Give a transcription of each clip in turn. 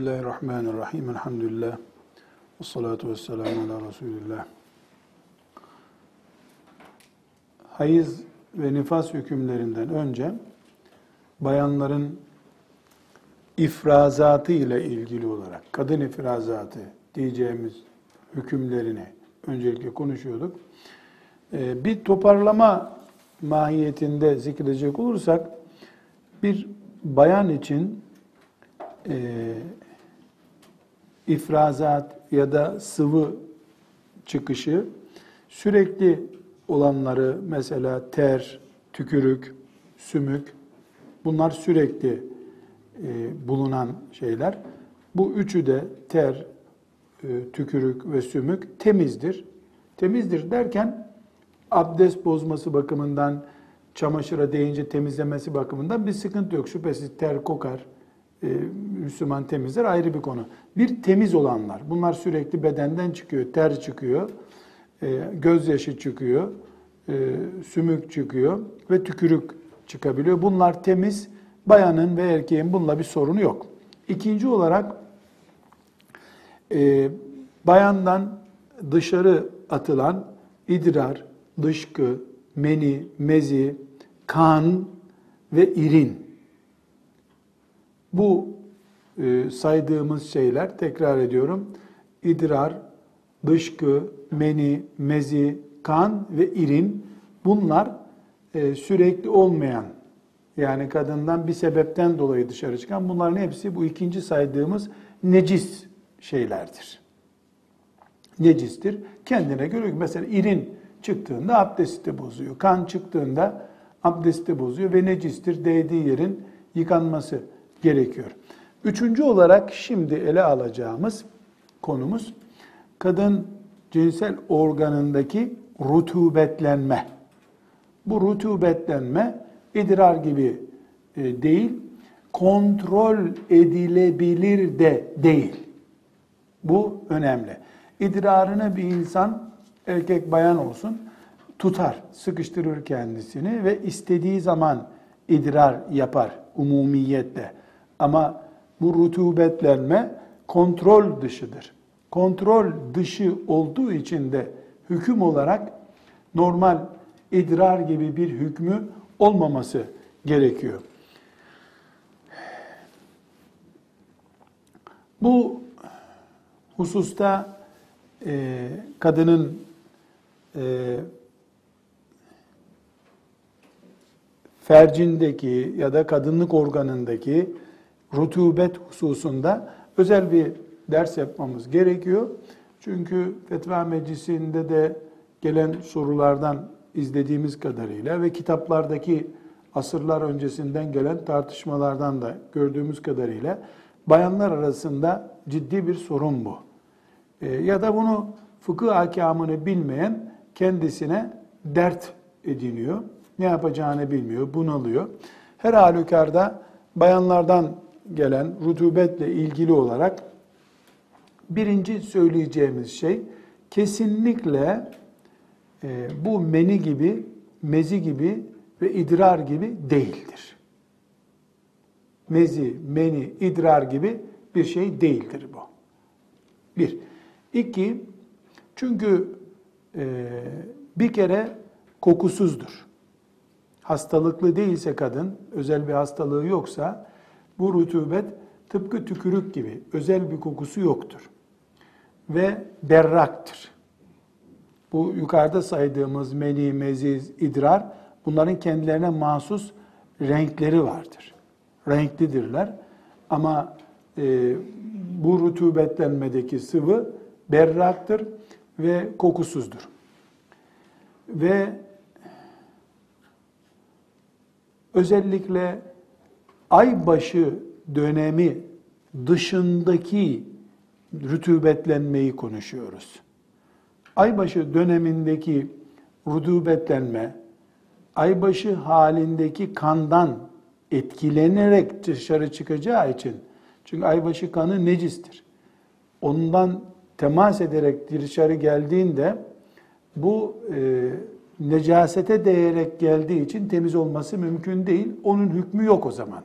Bismillahirrahmanirrahim. Elhamdülillah. Ve salatu ve selamu ala Resulillah. Hayız ve nifas hükümlerinden önce bayanların ifrazatı ile ilgili olarak kadın ifrazatı diyeceğimiz hükümlerini öncelikle konuşuyorduk. Ee, bir toparlama mahiyetinde zikredecek olursak bir bayan için e, ifrazat ya da sıvı çıkışı sürekli olanları mesela ter, tükürük, sümük bunlar sürekli e, bulunan şeyler. Bu üçü de ter, e, tükürük ve sümük temizdir. Temizdir derken abdest bozması bakımından, çamaşıra değince temizlemesi bakımından bir sıkıntı yok. Şüphesiz ter kokar, e, Müslüman temizler ayrı bir konu. Bir temiz olanlar, bunlar sürekli bedenden çıkıyor, ter çıkıyor, e, gözyaşı çıkıyor, e, sümük çıkıyor ve tükürük çıkabiliyor. Bunlar temiz, bayanın ve erkeğin bununla bir sorunu yok. İkinci olarak bayandan dışarı atılan idrar, dışkı, meni, mezi, kan ve irin bu e, saydığımız şeyler, tekrar ediyorum, idrar, dışkı, meni, mezi, kan ve irin bunlar e, sürekli olmayan yani kadından bir sebepten dolayı dışarı çıkan bunların hepsi bu ikinci saydığımız necis şeylerdir. Necistir. Kendine göre mesela irin çıktığında abdesti bozuyor. Kan çıktığında abdesti bozuyor ve necistir. Değdiği yerin yıkanması gerekiyor. Üçüncü olarak şimdi ele alacağımız konumuz kadın cinsel organındaki rutubetlenme. Bu rutubetlenme idrar gibi e, değil, kontrol edilebilir de değil. Bu önemli. İdrarını bir insan, erkek bayan olsun, tutar, sıkıştırır kendisini ve istediği zaman idrar yapar umumiyetle. Ama bu rutubetlenme kontrol dışıdır. Kontrol dışı olduğu için de hüküm olarak normal idrar gibi bir hükmü olmaması gerekiyor. Bu hususta e, kadının e, fercindeki ya da kadınlık organındaki rutubet hususunda özel bir ders yapmamız gerekiyor. Çünkü Fetva Meclisi'nde de gelen sorulardan izlediğimiz kadarıyla ve kitaplardaki asırlar öncesinden gelen tartışmalardan da gördüğümüz kadarıyla bayanlar arasında ciddi bir sorun bu. E, ya da bunu fıkıh hakamını bilmeyen kendisine dert ediniyor. Ne yapacağını bilmiyor, bunalıyor. Her halükarda bayanlardan gelen rutubetle ilgili olarak birinci söyleyeceğimiz şey kesinlikle e, bu meni gibi, mezi gibi ve idrar gibi değildir. Mezi, meni, idrar gibi bir şey değildir bu. Bir. İki, çünkü e, bir kere kokusuzdur. Hastalıklı değilse kadın, özel bir hastalığı yoksa bu rutubet tıpkı tükürük gibi özel bir kokusu yoktur. Ve berraktır. Bu yukarıda saydığımız meni, meziz, idrar bunların kendilerine mahsus renkleri vardır. Renklidirler. Ama e, bu rutubetlenmedeki sıvı berraktır ve kokusuzdur. Ve özellikle aybaşı dönemi dışındaki rütubetlenmeyi konuşuyoruz. Aybaşı dönemindeki rutubetlenme, aybaşı halindeki kandan etkilenerek dışarı çıkacağı için, çünkü aybaşı kanı necistir. Ondan temas ederek dışarı geldiğinde bu e, necasete değerek geldiği için temiz olması mümkün değil. Onun hükmü yok o zaman.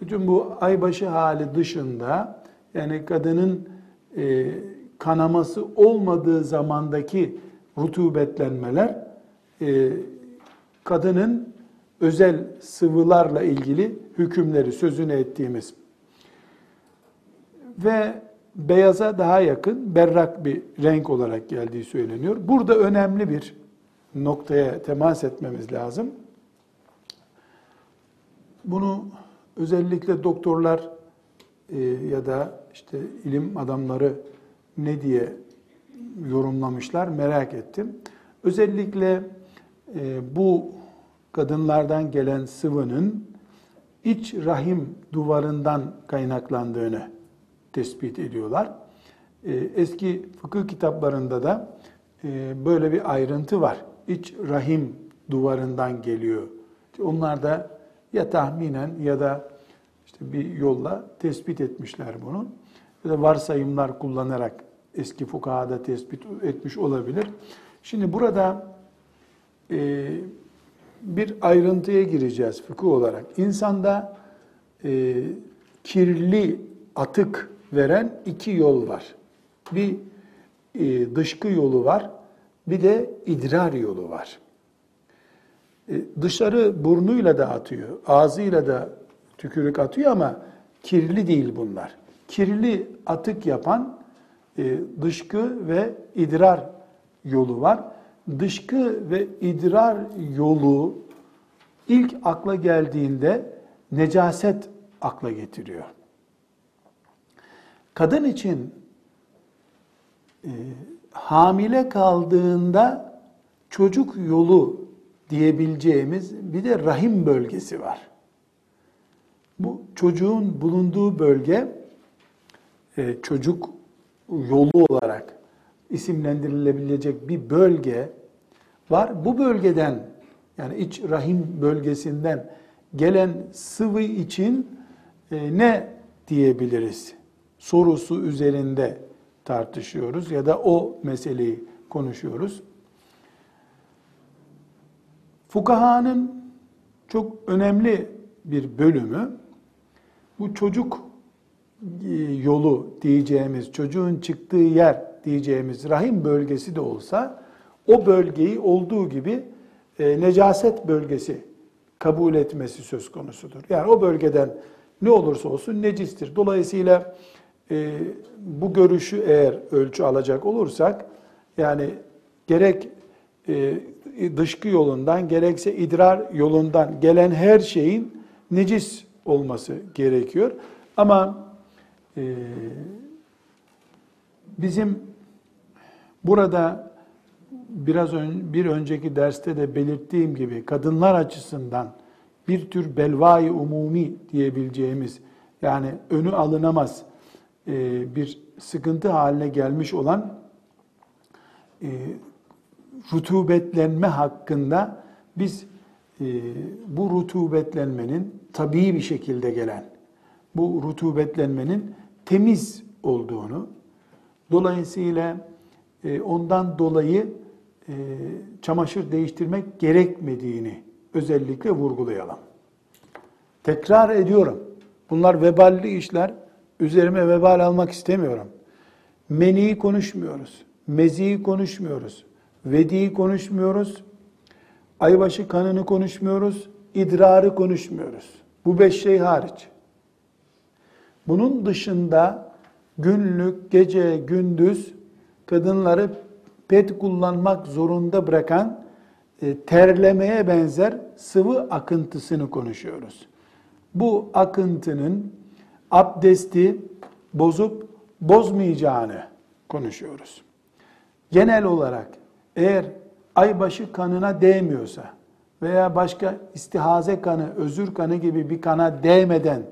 Bütün bu aybaşı hali dışında Yani kadının e, kanaması olmadığı zamandaki rutubetlenmeler e, kadının özel sıvılarla ilgili hükümleri sözünü ettiğimiz ve beyaza daha yakın berrak bir renk olarak geldiği söyleniyor. Burada önemli bir noktaya temas etmemiz lazım. Bunu özellikle doktorlar e, ya da işte ilim adamları ne diye yorumlamışlar merak ettim. Özellikle e, bu kadınlardan gelen sıvının iç rahim duvarından kaynaklandığını tespit ediyorlar. E, eski fıkıh kitaplarında da e, böyle bir ayrıntı var. İç rahim duvarından geliyor. Onlar da ya tahminen ya da işte bir yolla tespit etmişler bunu. Ya da varsayımlar kullanarak eski fukahada tespit etmiş olabilir. Şimdi burada e, bir ayrıntıya gireceğiz fıkıh olarak. İnsanda e, kirli atık veren iki yol var. Bir e, dışkı yolu var, bir de idrar yolu var. E, dışarı burnuyla da atıyor, ağzıyla da tükürük atıyor ama kirli değil bunlar. Kirli atık yapan e, dışkı ve idrar yolu var. Dışkı ve idrar yolu ilk akla geldiğinde necaset akla getiriyor. Kadın için e, hamile kaldığında çocuk yolu diyebileceğimiz bir de rahim bölgesi var. Bu çocuğun bulunduğu bölge e, çocuk yolu olarak isimlendirilebilecek bir bölge var. Bu bölgeden yani iç rahim bölgesinden gelen sıvı için e, ne diyebiliriz? Sorusu üzerinde tartışıyoruz ya da o meseleyi konuşuyoruz. Fukahanın çok önemli bir bölümü bu çocuk e, yolu diyeceğimiz, çocuğun çıktığı yer diyeceğimiz rahim bölgesi de olsa o bölgeyi olduğu gibi e, necaset bölgesi kabul etmesi söz konusudur. Yani o bölgeden ne olursa olsun necistir. Dolayısıyla e, bu görüşü eğer ölçü alacak olursak yani gerek dışkı yolundan gerekse idrar yolundan gelen her şeyin necis olması gerekiyor. Ama e, bizim burada biraz ön, bir önceki derste de belirttiğim gibi kadınlar açısından bir tür belvai umumi diyebileceğimiz yani önü alınamaz e, bir sıkıntı haline gelmiş olan e, rutubetlenme hakkında biz e, bu rutubetlenmenin tabii bir şekilde gelen, bu rutubetlenmenin temiz olduğunu, dolayısıyla ondan dolayı çamaşır değiştirmek gerekmediğini özellikle vurgulayalım. Tekrar ediyorum. Bunlar veballi işler. Üzerime vebal almak istemiyorum. Meniyi konuşmuyoruz. Meziyi konuşmuyoruz. Vediyi konuşmuyoruz. Aybaşı kanını konuşmuyoruz. idrarı konuşmuyoruz. Bu beş şey hariç. Bunun dışında günlük, gece, gündüz kadınları pet kullanmak zorunda bırakan e, terlemeye benzer sıvı akıntısını konuşuyoruz. Bu akıntının abdesti bozup bozmayacağını konuşuyoruz. Genel olarak eğer aybaşı kanına değmiyorsa veya başka istihaze kanı, özür kanı gibi bir kana değmeden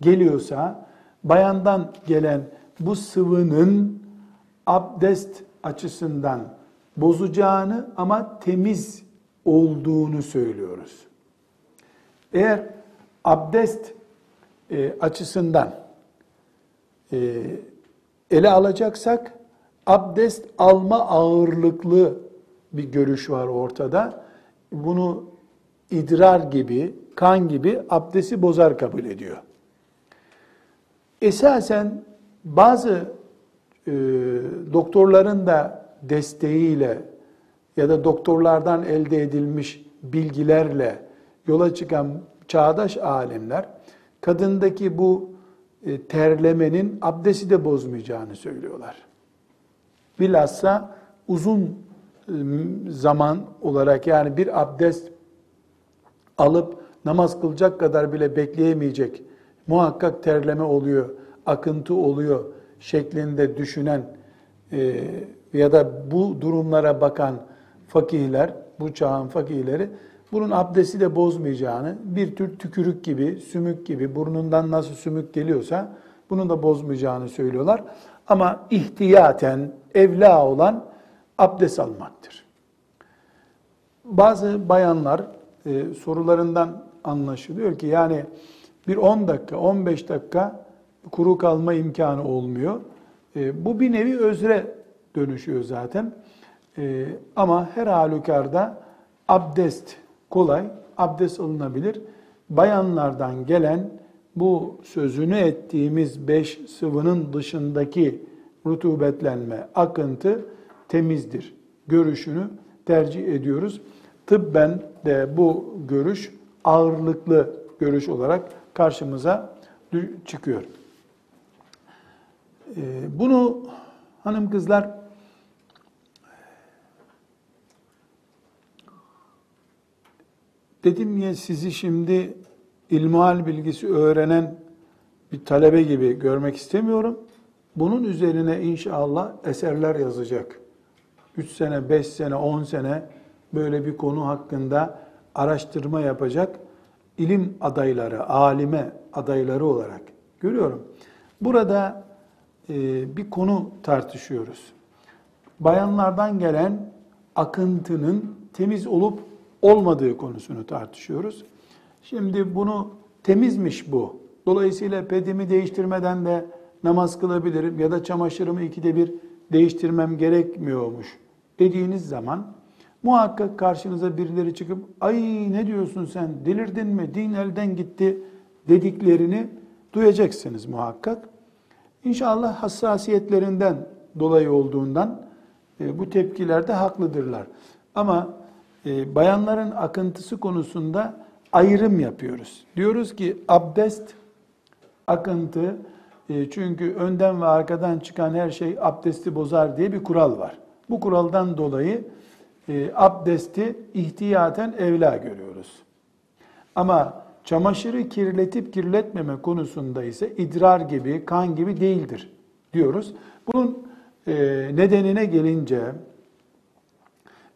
geliyorsa bayandan gelen bu sıvının abdest açısından bozacağını ama temiz olduğunu söylüyoruz. Eğer abdest e, açısından e, ele alacaksak abdest alma ağırlıklı bir görüş var ortada. Bunu idrar gibi, kan gibi abdesti bozar kabul ediyor. Esasen bazı e, doktorların da desteğiyle ya da doktorlardan elde edilmiş bilgilerle yola çıkan çağdaş alimler kadındaki bu e, terlemenin abdesti de bozmayacağını söylüyorlar. Bilhassa uzun e, zaman olarak yani bir abdest alıp namaz kılacak kadar bile bekleyemeyecek, muhakkak terleme oluyor, akıntı oluyor şeklinde düşünen e, ya da bu durumlara bakan fakihler, bu çağın fakihleri bunun abdesti de bozmayacağını, bir tür tükürük gibi, sümük gibi, burnundan nasıl sümük geliyorsa bunun da bozmayacağını söylüyorlar. Ama ihtiyaten evla olan abdest almaktır. Bazı bayanlar e, sorularından anlaşılıyor ki yani bir 10 dakika, 15 dakika kuru kalma imkanı olmuyor. E, bu bir nevi özre dönüşüyor zaten. E, ama her halükarda abdest kolay, abdest alınabilir. Bayanlardan gelen bu sözünü ettiğimiz beş sıvının dışındaki rutubetlenme, akıntı temizdir. Görüşünü tercih ediyoruz. Tıbben de bu görüş ağırlıklı görüş olarak karşımıza çıkıyor. Ee, bunu hanım kızlar dedim ya sizi şimdi ilmihal bilgisi öğrenen bir talebe gibi görmek istemiyorum. Bunun üzerine inşallah eserler yazacak. 3 sene, 5 sene, 10 sene böyle bir konu hakkında araştırma yapacak ilim adayları, alime adayları olarak görüyorum. Burada e, bir konu tartışıyoruz. Bayanlardan gelen akıntının temiz olup olmadığı konusunu tartışıyoruz. Şimdi bunu temizmiş bu. Dolayısıyla pedimi değiştirmeden de namaz kılabilirim ya da çamaşırımı ikide bir değiştirmem gerekmiyormuş dediğiniz zaman muhakkak karşınıza birileri çıkıp ay ne diyorsun sen delirdin mi din elden gitti dediklerini duyacaksınız muhakkak. İnşallah hassasiyetlerinden dolayı olduğundan e, bu tepkilerde haklıdırlar. Ama e, bayanların akıntısı konusunda ayrım yapıyoruz. Diyoruz ki abdest akıntı e, çünkü önden ve arkadan çıkan her şey abdesti bozar diye bir kural var. Bu kuraldan dolayı e, abdesti ihtiyaten evla görüyoruz. Ama çamaşırı kirletip kirletmeme konusunda ise idrar gibi, kan gibi değildir diyoruz. Bunun e, nedenine gelince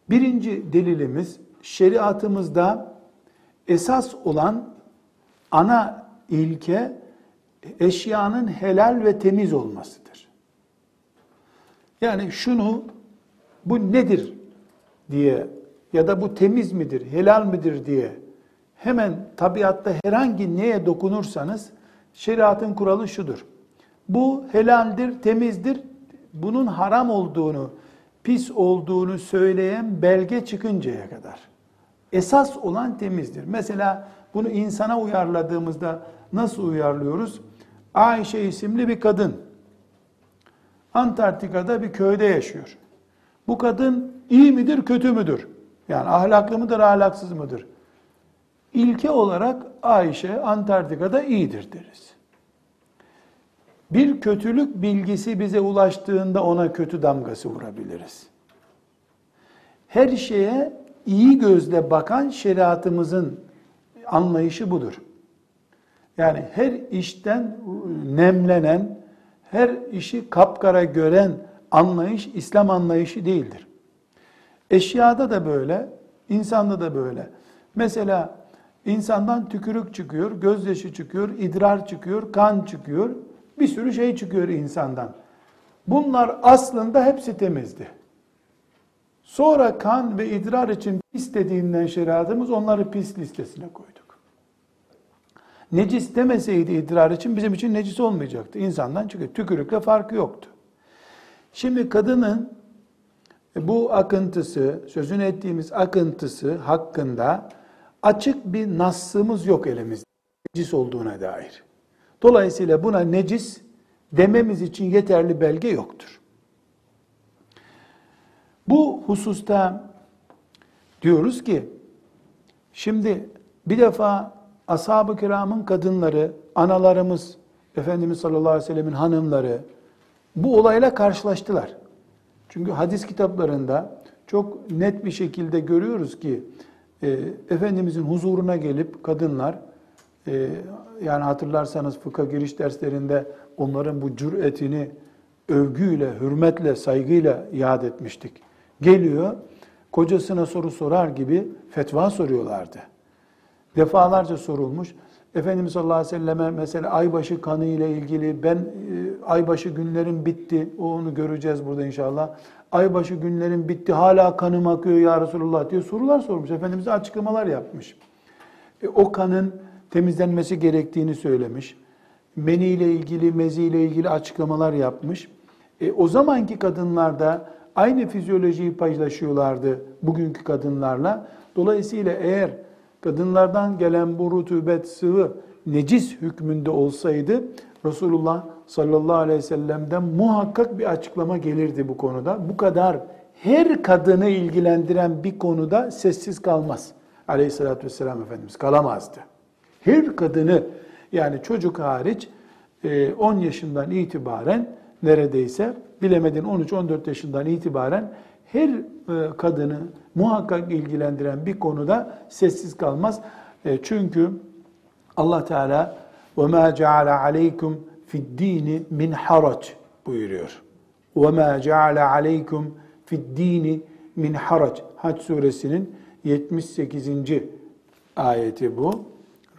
birinci delilimiz şeriatımızda esas olan ana ilke eşyanın helal ve temiz olmasıdır. Yani şunu bu nedir diye ya da bu temiz midir, helal midir diye hemen tabiatta herhangi neye dokunursanız şeriatın kuralı şudur. Bu helaldir, temizdir. Bunun haram olduğunu, pis olduğunu söyleyen belge çıkıncaya kadar. Esas olan temizdir. Mesela bunu insana uyarladığımızda nasıl uyarlıyoruz? Ayşe isimli bir kadın Antarktika'da bir köyde yaşıyor. Bu kadın iyi midir, kötü müdür? Yani ahlaklı mıdır, ahlaksız mıdır? İlke olarak Ayşe Antarktika'da iyidir deriz. Bir kötülük bilgisi bize ulaştığında ona kötü damgası vurabiliriz. Her şeye iyi gözle bakan şeriatımızın anlayışı budur. Yani her işten nemlenen, her işi kapkara gören anlayış İslam anlayışı değildir. Eşyada da böyle, insanda da böyle. Mesela insandan tükürük çıkıyor, gözyaşı çıkıyor, idrar çıkıyor, kan çıkıyor. Bir sürü şey çıkıyor insandan. Bunlar aslında hepsi temizdi. Sonra kan ve idrar için istediğinden şeriatımız onları pis listesine koyduk. Necis demeseydi idrar için bizim için necis olmayacaktı. İnsandan çıkıyor. Tükürükle farkı yoktu. Şimdi kadının bu akıntısı, sözünü ettiğimiz akıntısı hakkında açık bir nassımız yok elimizde. Necis olduğuna dair. Dolayısıyla buna necis dememiz için yeterli belge yoktur. Bu hususta diyoruz ki şimdi bir defa ashab-ı kiramın kadınları, analarımız, Efendimiz sallallahu aleyhi ve sellemin hanımları bu olayla karşılaştılar. Çünkü hadis kitaplarında çok net bir şekilde görüyoruz ki e, Efendimizin huzuruna gelip kadınlar e, yani hatırlarsanız fıkıh giriş derslerinde onların bu cüretini övgüyle, hürmetle, saygıyla yad etmiştik. Geliyor, kocasına soru sorar gibi fetva soruyorlardı. Defalarca sorulmuş. Efendimiz sallallahu aleyhi ve selleme mesela aybaşı kanı ile ilgili ben e, aybaşı günlerim bitti. O onu göreceğiz burada inşallah. Aybaşı günlerim bitti. Hala kanım akıyor ya Resulullah diye sorular sormuş. Efendimiz açıklamalar yapmış. E, o kanın temizlenmesi gerektiğini söylemiş. Meni ile ilgili, mezi ile ilgili açıklamalar yapmış. E, o zamanki kadınlar da aynı fizyolojiyi paylaşıyorlardı bugünkü kadınlarla. Dolayısıyla eğer kadınlardan gelen bu rutubet sıvı necis hükmünde olsaydı Resulullah sallallahu aleyhi ve sellem'den muhakkak bir açıklama gelirdi bu konuda. Bu kadar her kadını ilgilendiren bir konuda sessiz kalmaz. Aleyhissalatü vesselam Efendimiz kalamazdı. Her kadını yani çocuk hariç 10 yaşından itibaren neredeyse bilemedin 13-14 yaşından itibaren her kadını muhakkak ilgilendiren bir konuda sessiz kalmaz. E, çünkü Allah Teala ve ma ceala aleykum fid dini min harac buyuruyor. Ve ma ceala aleykum fid dini min harac. Hac suresinin 78. ayeti bu.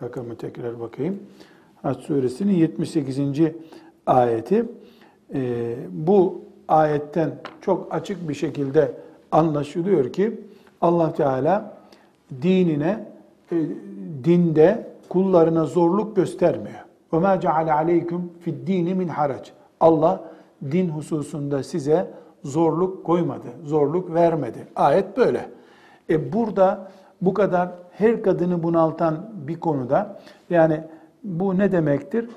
Rakamı tekrar bakayım. Hac suresinin 78. ayeti Ee, bu ayetten çok açık bir şekilde anlaşılıyor ki Allah Teala dinine, e, dinde kullarına zorluk göstermiyor. وَمَا جَعَلَ عَلَيْكُمْ فِي الدِّينِ مِنْ harac. Allah din hususunda size zorluk koymadı, zorluk vermedi. Ayet böyle. E burada bu kadar her kadını bunaltan bir konuda yani bu ne demektir?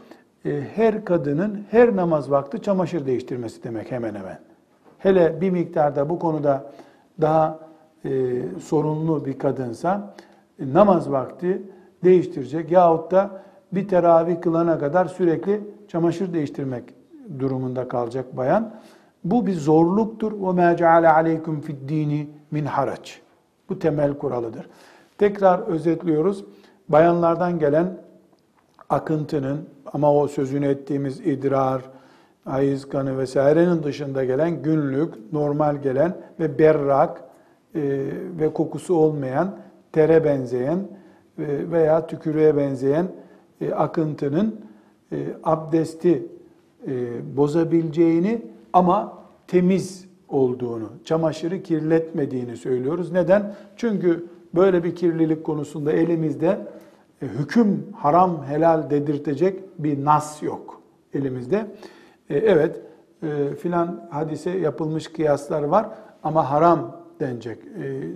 E, her kadının her namaz vakti çamaşır değiştirmesi demek hemen hemen. Hele bir miktarda bu konuda daha e, sorunlu bir kadınsa e, namaz vakti değiştirecek yahut da bir teravih kılana kadar sürekli çamaşır değiştirmek durumunda kalacak bayan. Bu bir zorluktur. وَمَا جَعَلَ عَلَيْكُمْ فِي الدِّينِ min haraç. Bu temel kuralıdır. Tekrar özetliyoruz. Bayanlardan gelen akıntının ama o sözünü ettiğimiz idrar, hayız kanı vesairenin dışında gelen günlük, normal gelen ve berrak e, ve kokusu olmayan, tere benzeyen e, veya tükürüğe benzeyen e, akıntının e, abdesti e, bozabileceğini ama temiz olduğunu, çamaşırı kirletmediğini söylüyoruz. Neden? Çünkü böyle bir kirlilik konusunda elimizde e, hüküm haram helal dedirtecek bir nas yok elimizde. E, evet e, filan hadise yapılmış kıyaslar var ama haram denecek,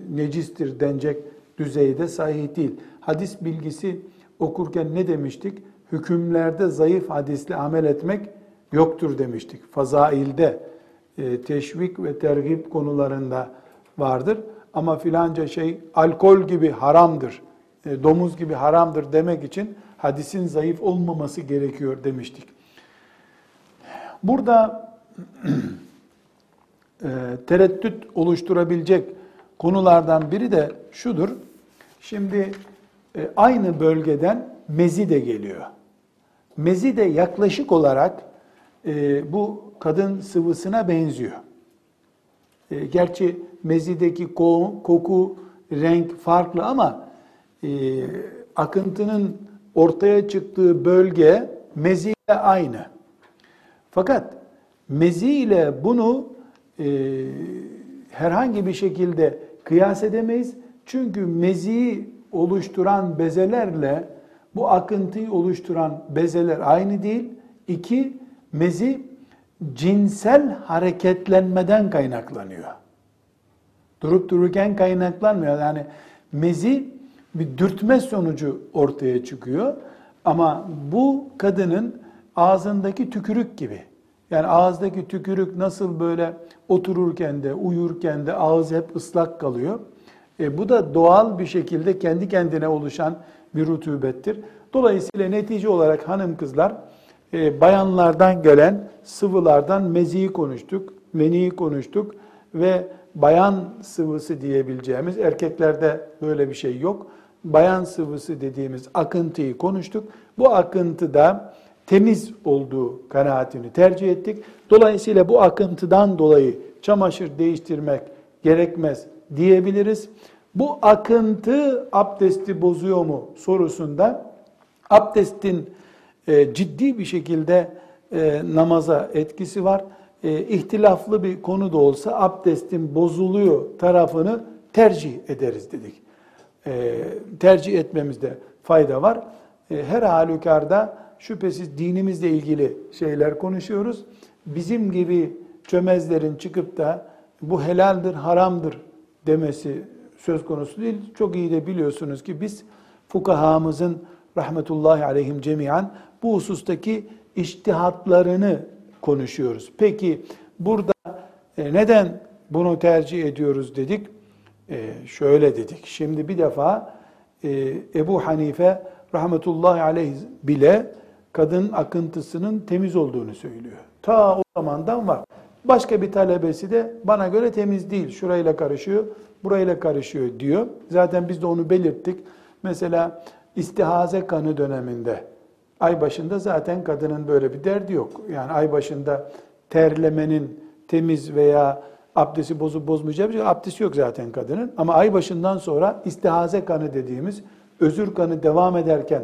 necistir denecek düzeyde sahih değil. Hadis bilgisi okurken ne demiştik? Hükümlerde zayıf hadisle amel etmek yoktur demiştik. Fazailde, teşvik ve tergip konularında vardır. Ama filanca şey alkol gibi haramdır e, domuz gibi haramdır demek için hadisin zayıf olmaması gerekiyor demiştik. Burada e, tereddüt oluşturabilecek konulardan biri de şudur. Şimdi e, aynı bölgeden mezi de geliyor. Mezi de yaklaşık olarak bu kadın sıvısına benziyor. Gerçi mezideki koku, renk farklı ama e, akıntının ortaya çıktığı bölge mezi ile aynı. Fakat mezi ile bunu e, herhangi bir şekilde kıyas edemeyiz. Çünkü meziyi oluşturan bezelerle bu akıntıyı oluşturan bezeler aynı değil. İki, mezi cinsel hareketlenmeden kaynaklanıyor. Durup dururken kaynaklanmıyor. Yani mezi bir dürtme sonucu ortaya çıkıyor. Ama bu kadının ağzındaki tükürük gibi. Yani ağızdaki tükürük nasıl böyle otururken de, uyurken de ağız hep ıslak kalıyor. E, bu da doğal bir şekilde kendi kendine oluşan bir rutubettir. Dolayısıyla netice olarak hanım kızlar e, bayanlardan gelen sıvılardan meziyi konuştuk, meniyi konuştuk ve bayan sıvısı diyebileceğimiz erkeklerde böyle bir şey yok. Bayan sıvısı dediğimiz akıntıyı konuştuk. Bu akıntıda temiz olduğu kanaatini tercih ettik. Dolayısıyla bu akıntıdan dolayı çamaşır değiştirmek gerekmez diyebiliriz. Bu akıntı abdesti bozuyor mu sorusunda abdestin e, ciddi bir şekilde e, namaza etkisi var. E, ihtilaflı bir konu da olsa abdestin bozuluyor tarafını tercih ederiz dedik. E, tercih etmemizde fayda var. E, her halükarda şüphesiz dinimizle ilgili şeyler konuşuyoruz. Bizim gibi çömezlerin çıkıp da bu helaldir, haramdır demesi söz konusu değil. Çok iyi de biliyorsunuz ki biz fukahamızın rahmetullahi aleyhim cemiyan bu husustaki iştihatlarını konuşuyoruz. Peki burada e, neden bunu tercih ediyoruz dedik? E, şöyle dedik. Şimdi bir defa e, Ebu Hanife rahmetullahi aleyh bile kadın akıntısının temiz olduğunu söylüyor. Ta o zamandan var. Başka bir talebesi de bana göre temiz değil. Şurayla karışıyor, burayla karışıyor diyor. Zaten biz de onu belirttik. Mesela istihaze kanı döneminde ay başında zaten kadının böyle bir derdi yok. Yani ay başında terlemenin temiz veya abdesti bozup bozmayacağı bir şey, abdesti yok zaten kadının. Ama ay başından sonra istihaze kanı dediğimiz özür kanı devam ederken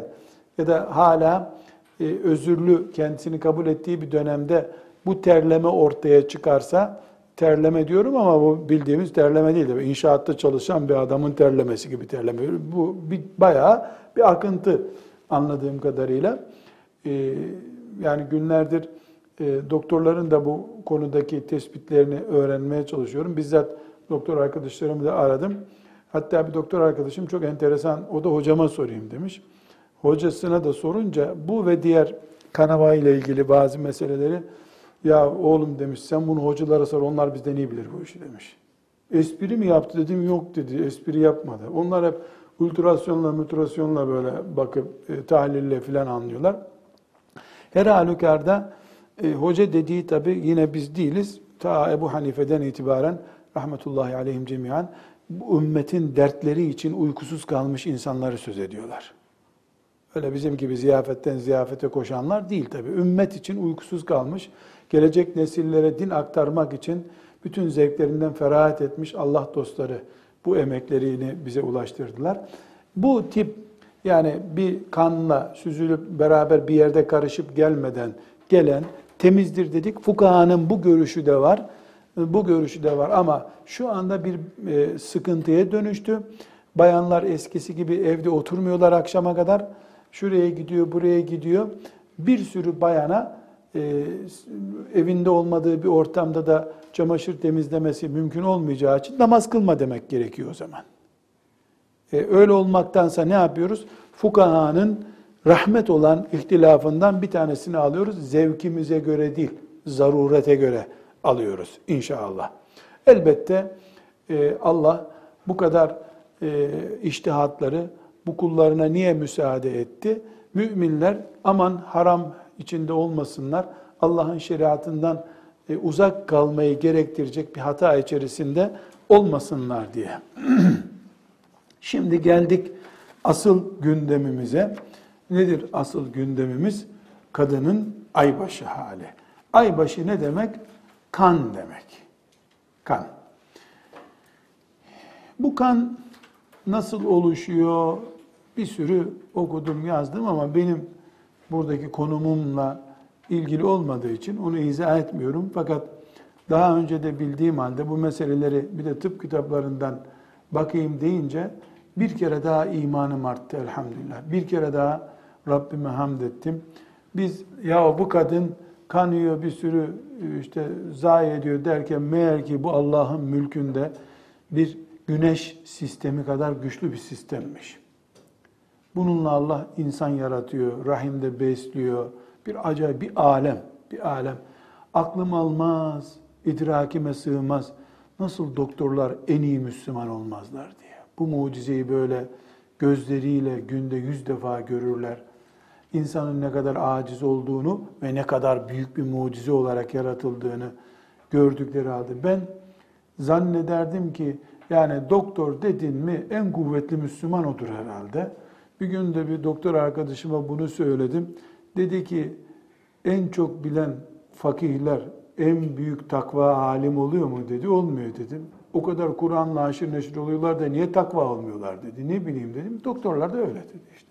ya da hala e, özürlü kendisini kabul ettiği bir dönemde bu terleme ortaya çıkarsa terleme diyorum ama bu bildiğimiz terleme değil. İnşaatta çalışan bir adamın terlemesi gibi terleme. Bu bir, bayağı bir akıntı anladığım kadarıyla. Ee, yani günlerdir e, doktorların da bu konudaki tespitlerini öğrenmeye çalışıyorum. Bizzat doktor arkadaşlarımı da aradım. Hatta bir doktor arkadaşım çok enteresan, o da hocama sorayım demiş. Hocasına da sorunca bu ve diğer kanama ile ilgili bazı meseleleri ya oğlum demiş sen bunu hocalara sor onlar bizden iyi bilir bu işi demiş. Espri mi yaptı dedim yok dedi espri yapmadı. Onlar hep ultrasyonla mutrasyonla böyle bakıp e, tahlille filan anlıyorlar. Her halükarda e, hoca dediği tabi yine biz değiliz. Ta Ebu Hanife'den itibaren rahmetullahi aleyhim cemiyan bu ümmetin dertleri için uykusuz kalmış insanları söz ediyorlar. Öyle bizim gibi ziyafetten ziyafete koşanlar değil tabi. Ümmet için uykusuz kalmış, gelecek nesillere din aktarmak için bütün zevklerinden ferahat etmiş Allah dostları bu emeklerini bize ulaştırdılar. Bu tip yani bir kanla süzülüp beraber bir yerde karışıp gelmeden gelen temizdir dedik. Fukahanın bu görüşü de var. Bu görüşü de var ama şu anda bir e, sıkıntıya dönüştü. Bayanlar eskisi gibi evde oturmuyorlar akşama kadar. Şuraya gidiyor, buraya gidiyor. Bir sürü bayana e, evinde olmadığı bir ortamda da çamaşır temizlemesi mümkün olmayacağı için namaz kılma demek gerekiyor o zaman. E, öyle olmaktansa ne yapıyoruz? Fukahanın rahmet olan ihtilafından bir tanesini alıyoruz. Zevkimize göre değil, zarurete göre alıyoruz inşallah. Elbette e, Allah bu kadar e, iştihatları bu kullarına niye müsaade etti? Müminler aman haram içinde olmasınlar, Allah'ın şeriatından e, uzak kalmayı gerektirecek bir hata içerisinde olmasınlar diye. Şimdi geldik asıl gündemimize. Nedir asıl gündemimiz? Kadının aybaşı hali. Aybaşı ne demek? Kan demek. Kan. Bu kan nasıl oluşuyor? Bir sürü okudum, yazdım ama benim buradaki konumumla ilgili olmadığı için onu izah etmiyorum. Fakat daha önce de bildiğim halde bu meseleleri bir de tıp kitaplarından bakayım deyince bir kere daha imanım arttı elhamdülillah. Bir kere daha Rabbime hamd ettim. Biz ya bu kadın kanıyor bir sürü işte zayi ediyor derken meğer ki bu Allah'ın mülkünde bir güneş sistemi kadar güçlü bir sistemmiş. Bununla Allah insan yaratıyor, rahimde besliyor, Bir acayip bir alem, bir alem. Aklım almaz, idrakime sığmaz. Nasıl doktorlar en iyi Müslüman olmazlar diye. Bu mucizeyi böyle gözleriyle günde yüz defa görürler. İnsanın ne kadar aciz olduğunu ve ne kadar büyük bir mucize olarak yaratıldığını gördükleri halde ben zannederdim ki yani doktor dedin mi en kuvvetli Müslüman odur herhalde. Bir gün de bir doktor arkadaşıma bunu söyledim. Dedi ki en çok bilen fakihler en büyük takva alim oluyor mu dedi. Olmuyor dedim. O kadar Kur'an'la aşırı neşir oluyorlar da niye takva olmuyorlar dedi. Ne bileyim dedim. Doktorlar da öyle dedi işte.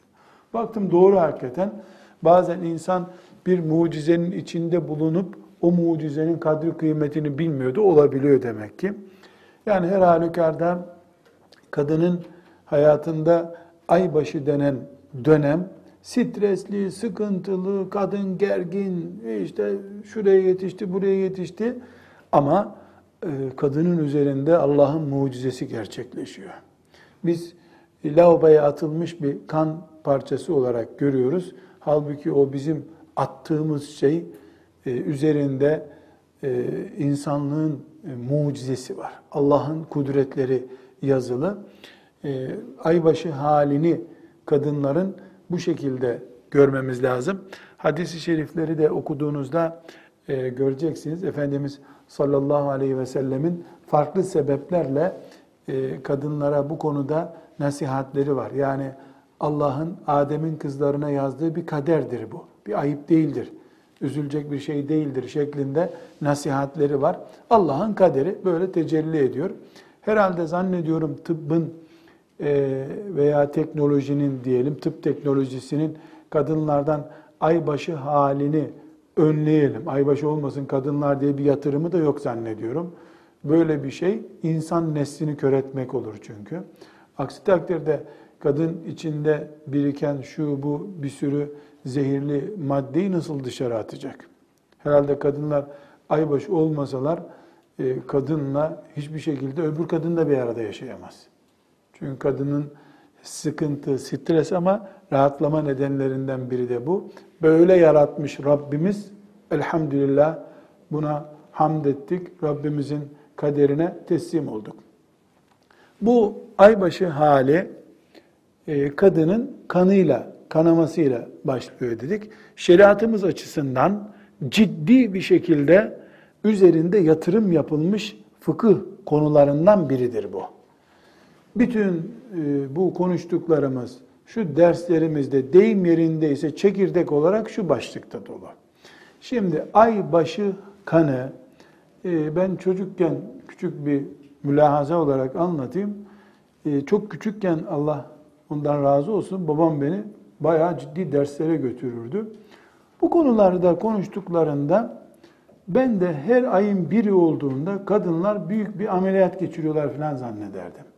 Baktım doğru hakikaten. Bazen insan bir mucizenin içinde bulunup o mucizenin kadri kıymetini bilmiyordu. Olabiliyor demek ki. Yani her halükarda kadının hayatında aybaşı denen dönem stresli, sıkıntılı, kadın gergin, işte şuraya yetişti, buraya yetişti ama e, kadının üzerinde Allah'ın mucizesi gerçekleşiyor. Biz lavaboya atılmış bir kan parçası olarak görüyoruz. Halbuki o bizim attığımız şey e, üzerinde e, insanlığın mucizesi var. Allah'ın kudretleri yazılı. Aybaşı halini kadınların bu şekilde görmemiz lazım. Hadis-i şerifleri de okuduğunuzda e, göreceksiniz. Efendimiz sallallahu aleyhi ve sellemin farklı sebeplerle e, kadınlara bu konuda nasihatleri var. Yani Allah'ın Adem'in kızlarına yazdığı bir kaderdir bu. Bir ayıp değildir. Üzülecek bir şey değildir şeklinde nasihatleri var. Allah'ın kaderi böyle tecelli ediyor. Herhalde zannediyorum tıbbın veya teknolojinin diyelim tıp teknolojisinin kadınlardan aybaşı halini önleyelim. Aybaşı olmasın kadınlar diye bir yatırımı da yok zannediyorum. Böyle bir şey insan neslini kör etmek olur çünkü. Aksi takdirde kadın içinde biriken şu bu bir sürü zehirli maddeyi nasıl dışarı atacak? Herhalde kadınlar aybaşı olmasalar e, kadınla hiçbir şekilde öbür kadın da bir arada yaşayamaz. Çünkü kadının sıkıntı, stres ama rahatlama nedenlerinden biri de bu. Böyle yaratmış Rabbimiz. Elhamdülillah buna hamd ettik. Rabbimizin kaderine teslim olduk. Bu aybaşı hali e, kadının kanıyla, kanamasıyla başlıyor dedik. Şeriatımız açısından ciddi bir şekilde üzerinde yatırım yapılmış fıkıh konularından biridir bu. Bütün e, bu konuştuklarımız şu derslerimizde deyim yerindeyse çekirdek olarak şu başlıkta dolu. Şimdi ay başı kanı e, ben çocukken küçük bir mülahaza olarak anlatayım. E, çok küçükken Allah ondan razı olsun babam beni bayağı ciddi derslere götürürdü. Bu konularda konuştuklarında ben de her ayın biri olduğunda kadınlar büyük bir ameliyat geçiriyorlar falan zannederdim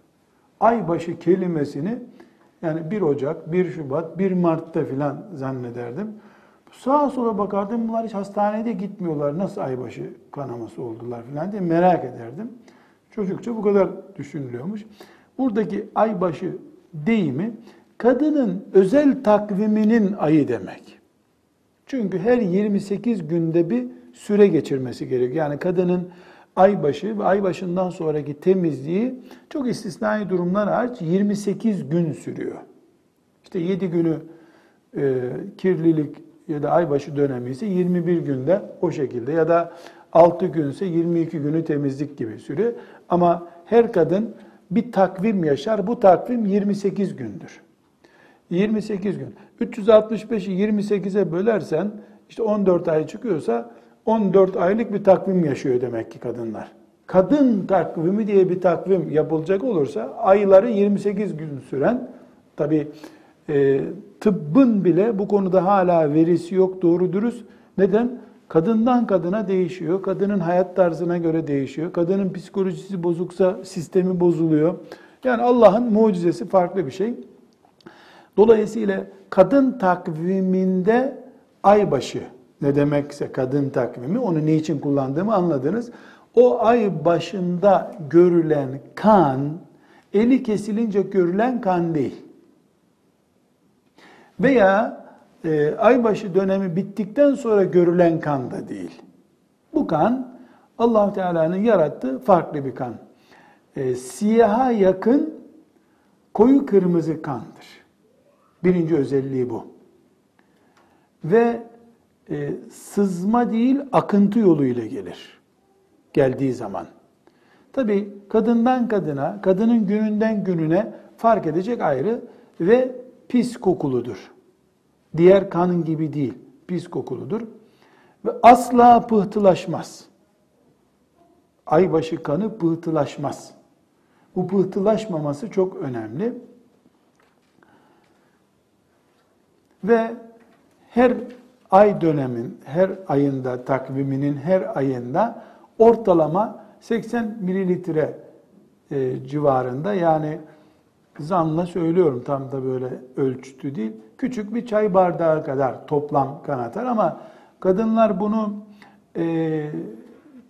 aybaşı kelimesini yani 1 Ocak, 1 Şubat, 1 Mart'ta filan zannederdim. Sağa sola bakardım bunlar hiç hastanede gitmiyorlar. Nasıl aybaşı kanaması oldular filan diye merak ederdim. Çocukça bu kadar düşünülüyormuş. Buradaki aybaşı deyimi kadının özel takviminin ayı demek. Çünkü her 28 günde bir süre geçirmesi gerekiyor. Yani kadının aybaşı ve aybaşından sonraki temizliği çok istisnai durumlar hariç 28 gün sürüyor. İşte 7 günü e, kirlilik ya da aybaşı dönemi ise 21 günde o şekilde ya da 6 günse 22 günü temizlik gibi sürüyor. Ama her kadın bir takvim yaşar. Bu takvim 28 gündür. 28 gün. 365'i 28'e bölersen işte 14 ay çıkıyorsa 14 aylık bir takvim yaşıyor demek ki kadınlar. Kadın takvimi diye bir takvim yapılacak olursa ayları 28 gün süren tabi e, tıbbın bile bu konuda hala verisi yok doğru dürüst. Neden? Kadından kadına değişiyor. Kadının hayat tarzına göre değişiyor. Kadının psikolojisi bozuksa sistemi bozuluyor. Yani Allah'ın mucizesi farklı bir şey. Dolayısıyla kadın takviminde aybaşı ne demekse kadın takvimi, onu niçin kullandığımı anladınız. O ay başında görülen kan, eli kesilince görülen kan değil. Veya e, aybaşı dönemi bittikten sonra görülen kan da değil. Bu kan allah Teala'nın yarattığı farklı bir kan. E, siyaha yakın koyu kırmızı kandır. Birinci özelliği bu. Ve e, sızma değil akıntı yoluyla gelir. Geldiği zaman. Tabi kadından kadına, kadının gününden gününe fark edecek ayrı ve pis kokuludur. Diğer kan gibi değil, pis kokuludur. Ve asla pıhtılaşmaz. Aybaşı kanı pıhtılaşmaz. Bu pıhtılaşmaması çok önemli. Ve her ay dönemin, her ayında, takviminin her ayında ortalama 80 mililitre e, civarında yani zanla söylüyorum tam da böyle ölçütü değil. Küçük bir çay bardağı kadar toplam kan atar ama kadınlar bunu e,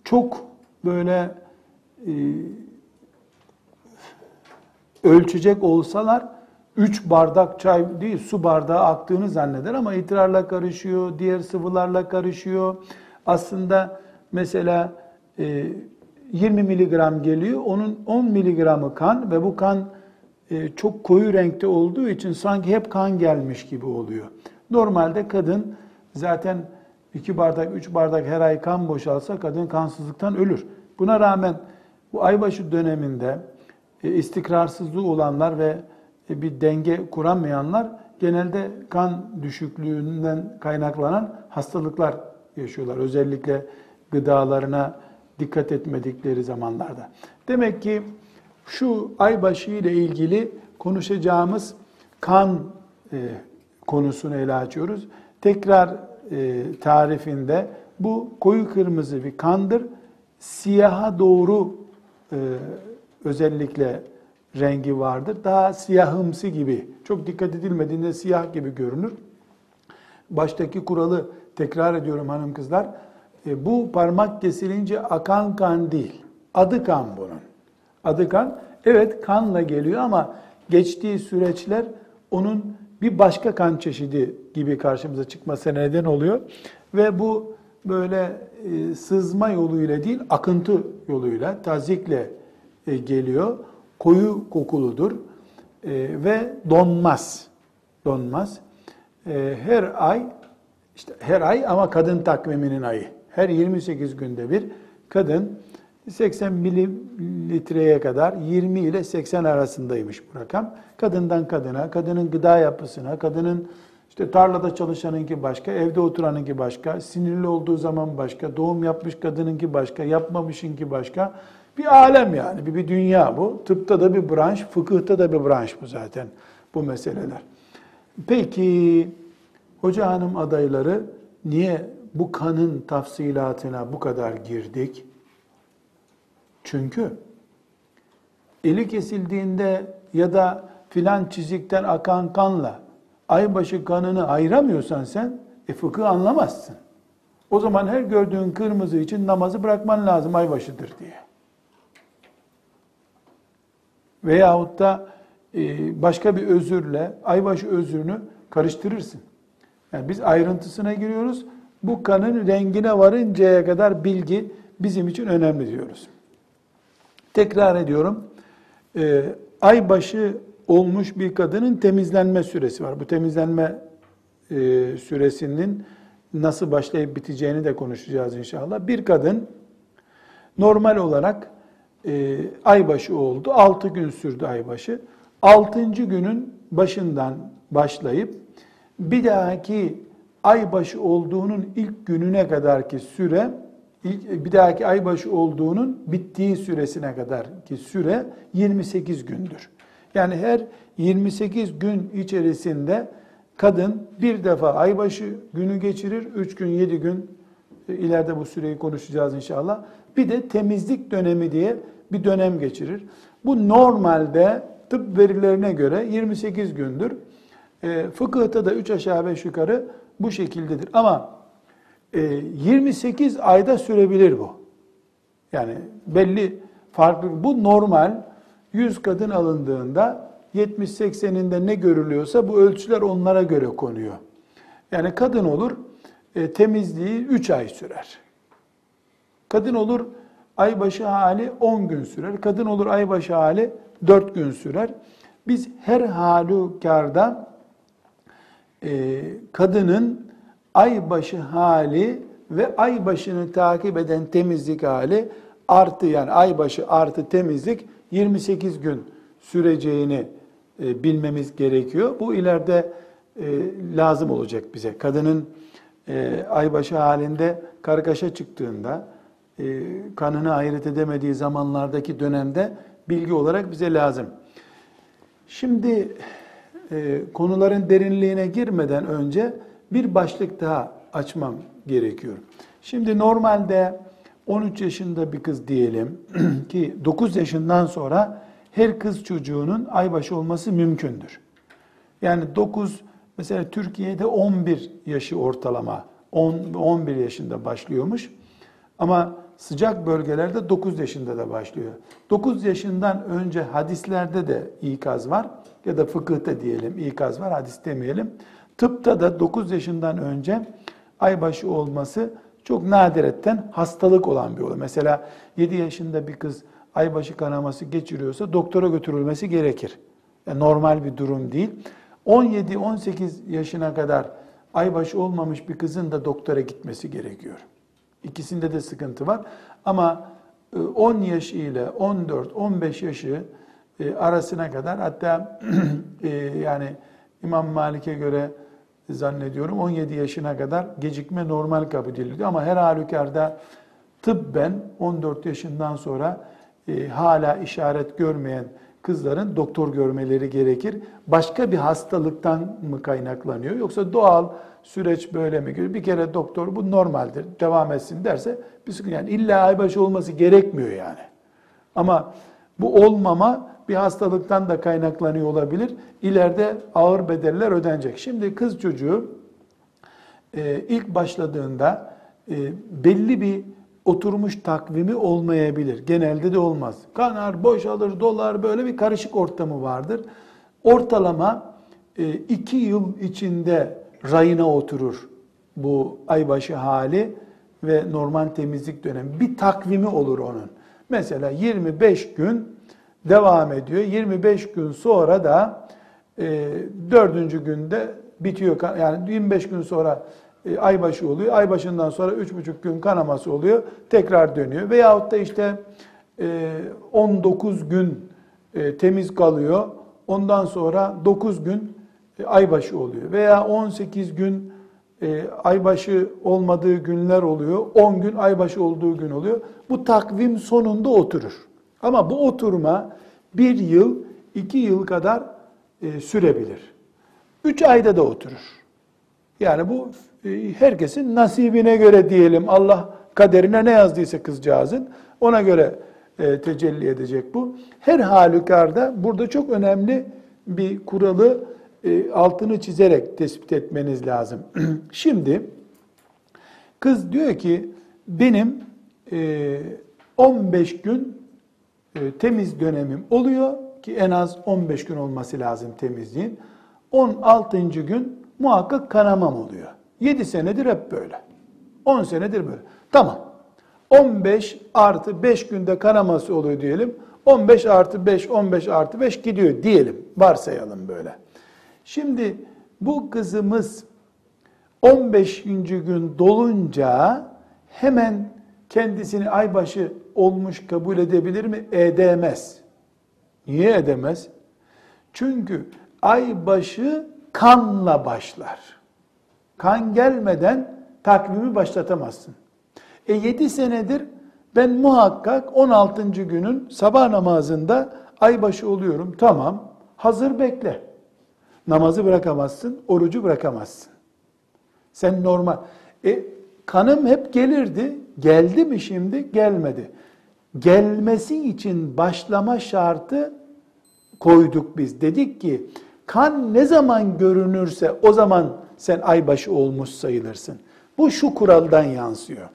çok böyle e, ölçecek olsalar 3 bardak çay değil su bardağı aktığını zanneder ama idrarla karışıyor, diğer sıvılarla karışıyor. Aslında mesela e, 20 miligram geliyor, onun 10 miligramı kan ve bu kan e, çok koyu renkte olduğu için sanki hep kan gelmiş gibi oluyor. Normalde kadın zaten 2 bardak, 3 bardak her ay kan boşalsa kadın kansızlıktan ölür. Buna rağmen bu aybaşı döneminde e, istikrarsızlığı olanlar ve e, bir denge kuramayanlar genelde kan düşüklüğünden kaynaklanan hastalıklar yaşıyorlar. Özellikle gıdalarına dikkat etmedikleri zamanlarda. Demek ki şu aybaşı ile ilgili konuşacağımız kan e, konusunu ele açıyoruz. Tekrar e, tarifinde bu koyu kırmızı bir kandır. Siyaha doğru e, özellikle rengi vardır. Daha siyahımsı gibi, çok dikkat edilmediğinde siyah gibi görünür. Baştaki kuralı tekrar ediyorum hanım kızlar. E, bu parmak kesilince akan kan değil. Adı kan bunun. Adı kan. Evet kanla geliyor ama geçtiği süreçler onun bir başka kan çeşidi gibi karşımıza çıkmasına neden oluyor. Ve bu böyle e, sızma yoluyla değil akıntı yoluyla, tazikle e, geliyor. Koyu kokuludur e, ve donmaz. Donmaz. E, her ay işte her ay ama kadın takviminin ayı. Her 28 günde bir kadın 80 mililitreye kadar 20 ile 80 arasındaymış bu rakam. Kadından kadına, kadının gıda yapısına, kadının işte tarlada çalışanınki başka, evde oturanınki başka, sinirli olduğu zaman başka, doğum yapmış kadınınki başka, yapmamışınki başka. Bir alem yani, bir, bir dünya bu. Tıpta da bir branş, fıkıhta da bir branş bu zaten bu meseleler. Peki hoca hanım adayları niye bu kanın tafsilatına bu kadar girdik? Çünkü eli kesildiğinde ya da filan çizikten akan kanla aybaşı kanını ayıramıyorsan sen e fıkıh anlamazsın. O zaman her gördüğün kırmızı için namazı bırakman lazım aybaşıdır diye. Veyahut da e, başka bir özürle aybaşı özrünü karıştırırsın. Yani biz ayrıntısına giriyoruz. Bu kanın rengine varıncaya kadar bilgi bizim için önemli diyoruz. Tekrar ediyorum. E, aybaşı olmuş bir kadının temizlenme süresi var. Bu temizlenme e, süresinin nasıl başlayıp biteceğini de konuşacağız inşallah. Bir kadın normal olarak e, aybaşı oldu. 6 gün sürdü aybaşı. 6. günün başından başlayıp bir dahaki aybaşı olduğunun ilk gününe kadarki süre ilk, bir dahaki aybaşı olduğunun bittiği süresine kadar ki süre 28 gündür. Yani her 28 gün içerisinde kadın bir defa aybaşı günü geçirir, 3 gün 7 gün e, ileride bu süreyi konuşacağız inşallah. Bir de temizlik dönemi diye bir dönem geçirir. Bu normalde tıp verilerine göre 28 gündür. E, fıkıhta da 3 aşağı 5 yukarı bu şekildedir. Ama e, 28 ayda sürebilir bu. Yani belli farklı bu normal 100 kadın alındığında 70-80'inde ne görülüyorsa bu ölçüler onlara göre konuyor. Yani kadın olur e, temizliği 3 ay sürer. Kadın olur aybaşı hali 10 gün sürer. Kadın olur aybaşı hali 4 gün sürer. Biz her halükarda e, kadının aybaşı hali ve aybaşını takip eden temizlik hali artı yani aybaşı artı temizlik 28 gün süreceğini e, bilmemiz gerekiyor. Bu ileride e, lazım olacak bize. Kadının e, aybaşı halinde kargaşa çıktığında, kanını ayırt edemediği zamanlardaki dönemde bilgi olarak bize lazım. Şimdi e, konuların derinliğine girmeden önce bir başlık daha açmam gerekiyor. Şimdi normalde 13 yaşında bir kız diyelim ki 9 yaşından sonra her kız çocuğunun aybaşı olması mümkündür. Yani 9 mesela Türkiye'de 11 yaşı ortalama 10 11 yaşında başlıyormuş. Ama sıcak bölgelerde 9 yaşında da başlıyor. 9 yaşından önce hadislerde de ikaz var ya da fıkıhta diyelim ikaz var hadis demeyelim. Tıpta da 9 yaşından önce aybaşı olması çok nadiretten hastalık olan bir olay. Mesela 7 yaşında bir kız aybaşı kanaması geçiriyorsa doktora götürülmesi gerekir. Yani normal bir durum değil. 17-18 yaşına kadar aybaşı olmamış bir kızın da doktora gitmesi gerekiyor. İkisinde de sıkıntı var. Ama 10 e, yaş ile 14-15 yaşı e, arasına kadar hatta e, yani İmam Malik'e göre zannediyorum 17 yaşına kadar gecikme normal kabul ediliyor. Ama her halükarda tıbben 14 yaşından sonra hala işaret görmeyen kızların doktor görmeleri gerekir. Başka bir hastalıktan mı kaynaklanıyor yoksa doğal süreç böyle mi? Bir kere doktor bu normaldir, devam etsin derse bir sıkıntı. Yani illa aybaşı olması gerekmiyor yani. Ama bu olmama bir hastalıktan da kaynaklanıyor olabilir. İleride ağır bedeller ödenecek. Şimdi kız çocuğu e, ilk başladığında e, belli bir oturmuş takvimi olmayabilir. Genelde de olmaz. Kanar, boşalır, dolar böyle bir karışık ortamı vardır. Ortalama e, iki yıl içinde rayına oturur bu aybaşı hali ve normal temizlik dönemi. Bir takvimi olur onun. Mesela 25 gün devam ediyor. 25 gün sonra da e, dördüncü günde bitiyor. Yani 25 gün sonra e, aybaşı oluyor. Aybaşından sonra 3,5 gün kanaması oluyor. Tekrar dönüyor. Veyahut da işte e, 19 gün e, temiz kalıyor. Ondan sonra 9 gün aybaşı oluyor. Veya 18 gün e, aybaşı olmadığı günler oluyor. 10 gün aybaşı olduğu gün oluyor. Bu takvim sonunda oturur. Ama bu oturma bir yıl, iki yıl kadar e, sürebilir. Üç ayda da oturur. Yani bu e, herkesin nasibine göre diyelim. Allah kaderine ne yazdıysa kızcağızın ona göre e, tecelli edecek bu. Her halükarda burada çok önemli bir kuralı e, altını çizerek tespit etmeniz lazım. Şimdi kız diyor ki benim 15 gün temiz dönemim oluyor ki en az 15 gün olması lazım temizliğin. 16. gün muhakkak kanamam oluyor. 7 senedir hep böyle. 10 senedir böyle. Tamam. 15 artı 5 günde kanaması oluyor diyelim. 15 artı 5, 15 artı 5 gidiyor diyelim. Varsayalım böyle. Şimdi bu kızımız 15. gün dolunca hemen kendisini aybaşı olmuş kabul edebilir mi? Edemez. Niye edemez? Çünkü aybaşı kanla başlar. Kan gelmeden takvimi başlatamazsın. E 7 senedir ben muhakkak 16. günün sabah namazında aybaşı oluyorum. Tamam. Hazır bekle. Namazı bırakamazsın, orucu bırakamazsın. Sen normal. E kanım hep gelirdi. Geldi mi şimdi? Gelmedi. Gelmesi için başlama şartı koyduk biz. Dedik ki Kan ne zaman görünürse o zaman sen aybaşı olmuş sayılırsın. Bu şu kuraldan yansıyor.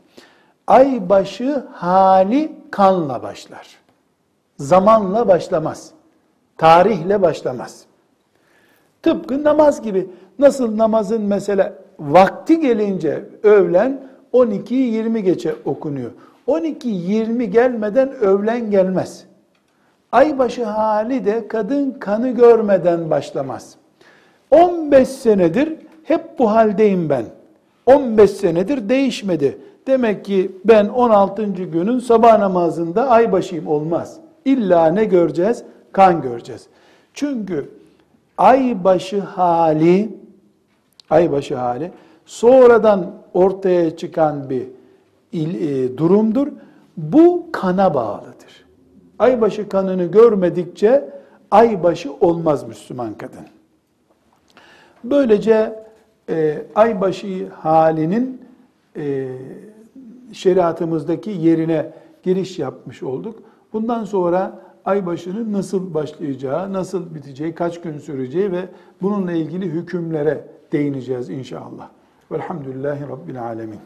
Aybaşı hali kanla başlar. Zamanla başlamaz. Tarihle başlamaz. Tıpkı namaz gibi. Nasıl namazın mesela vakti gelince öğlen 12-20 geçe okunuyor. 12-20 gelmeden öğlen gelmez. Aybaşı hali de kadın kanı görmeden başlamaz. 15 senedir hep bu haldeyim ben. 15 senedir değişmedi. Demek ki ben 16. günün sabah namazında aybaşıyım olmaz. İlla ne göreceğiz? Kan göreceğiz. Çünkü aybaşı hali aybaşı hali sonradan ortaya çıkan bir e, durumdur. Bu kana bağlıdır. Aybaşı kanını görmedikçe aybaşı olmaz Müslüman kadın. Böylece e, aybaşı halinin e, şeriatımızdaki yerine giriş yapmış olduk. Bundan sonra aybaşının nasıl başlayacağı, nasıl biteceği, kaç gün süreceği ve bununla ilgili hükümlere değineceğiz inşallah. Velhamdülillahi Rabbil Alemin.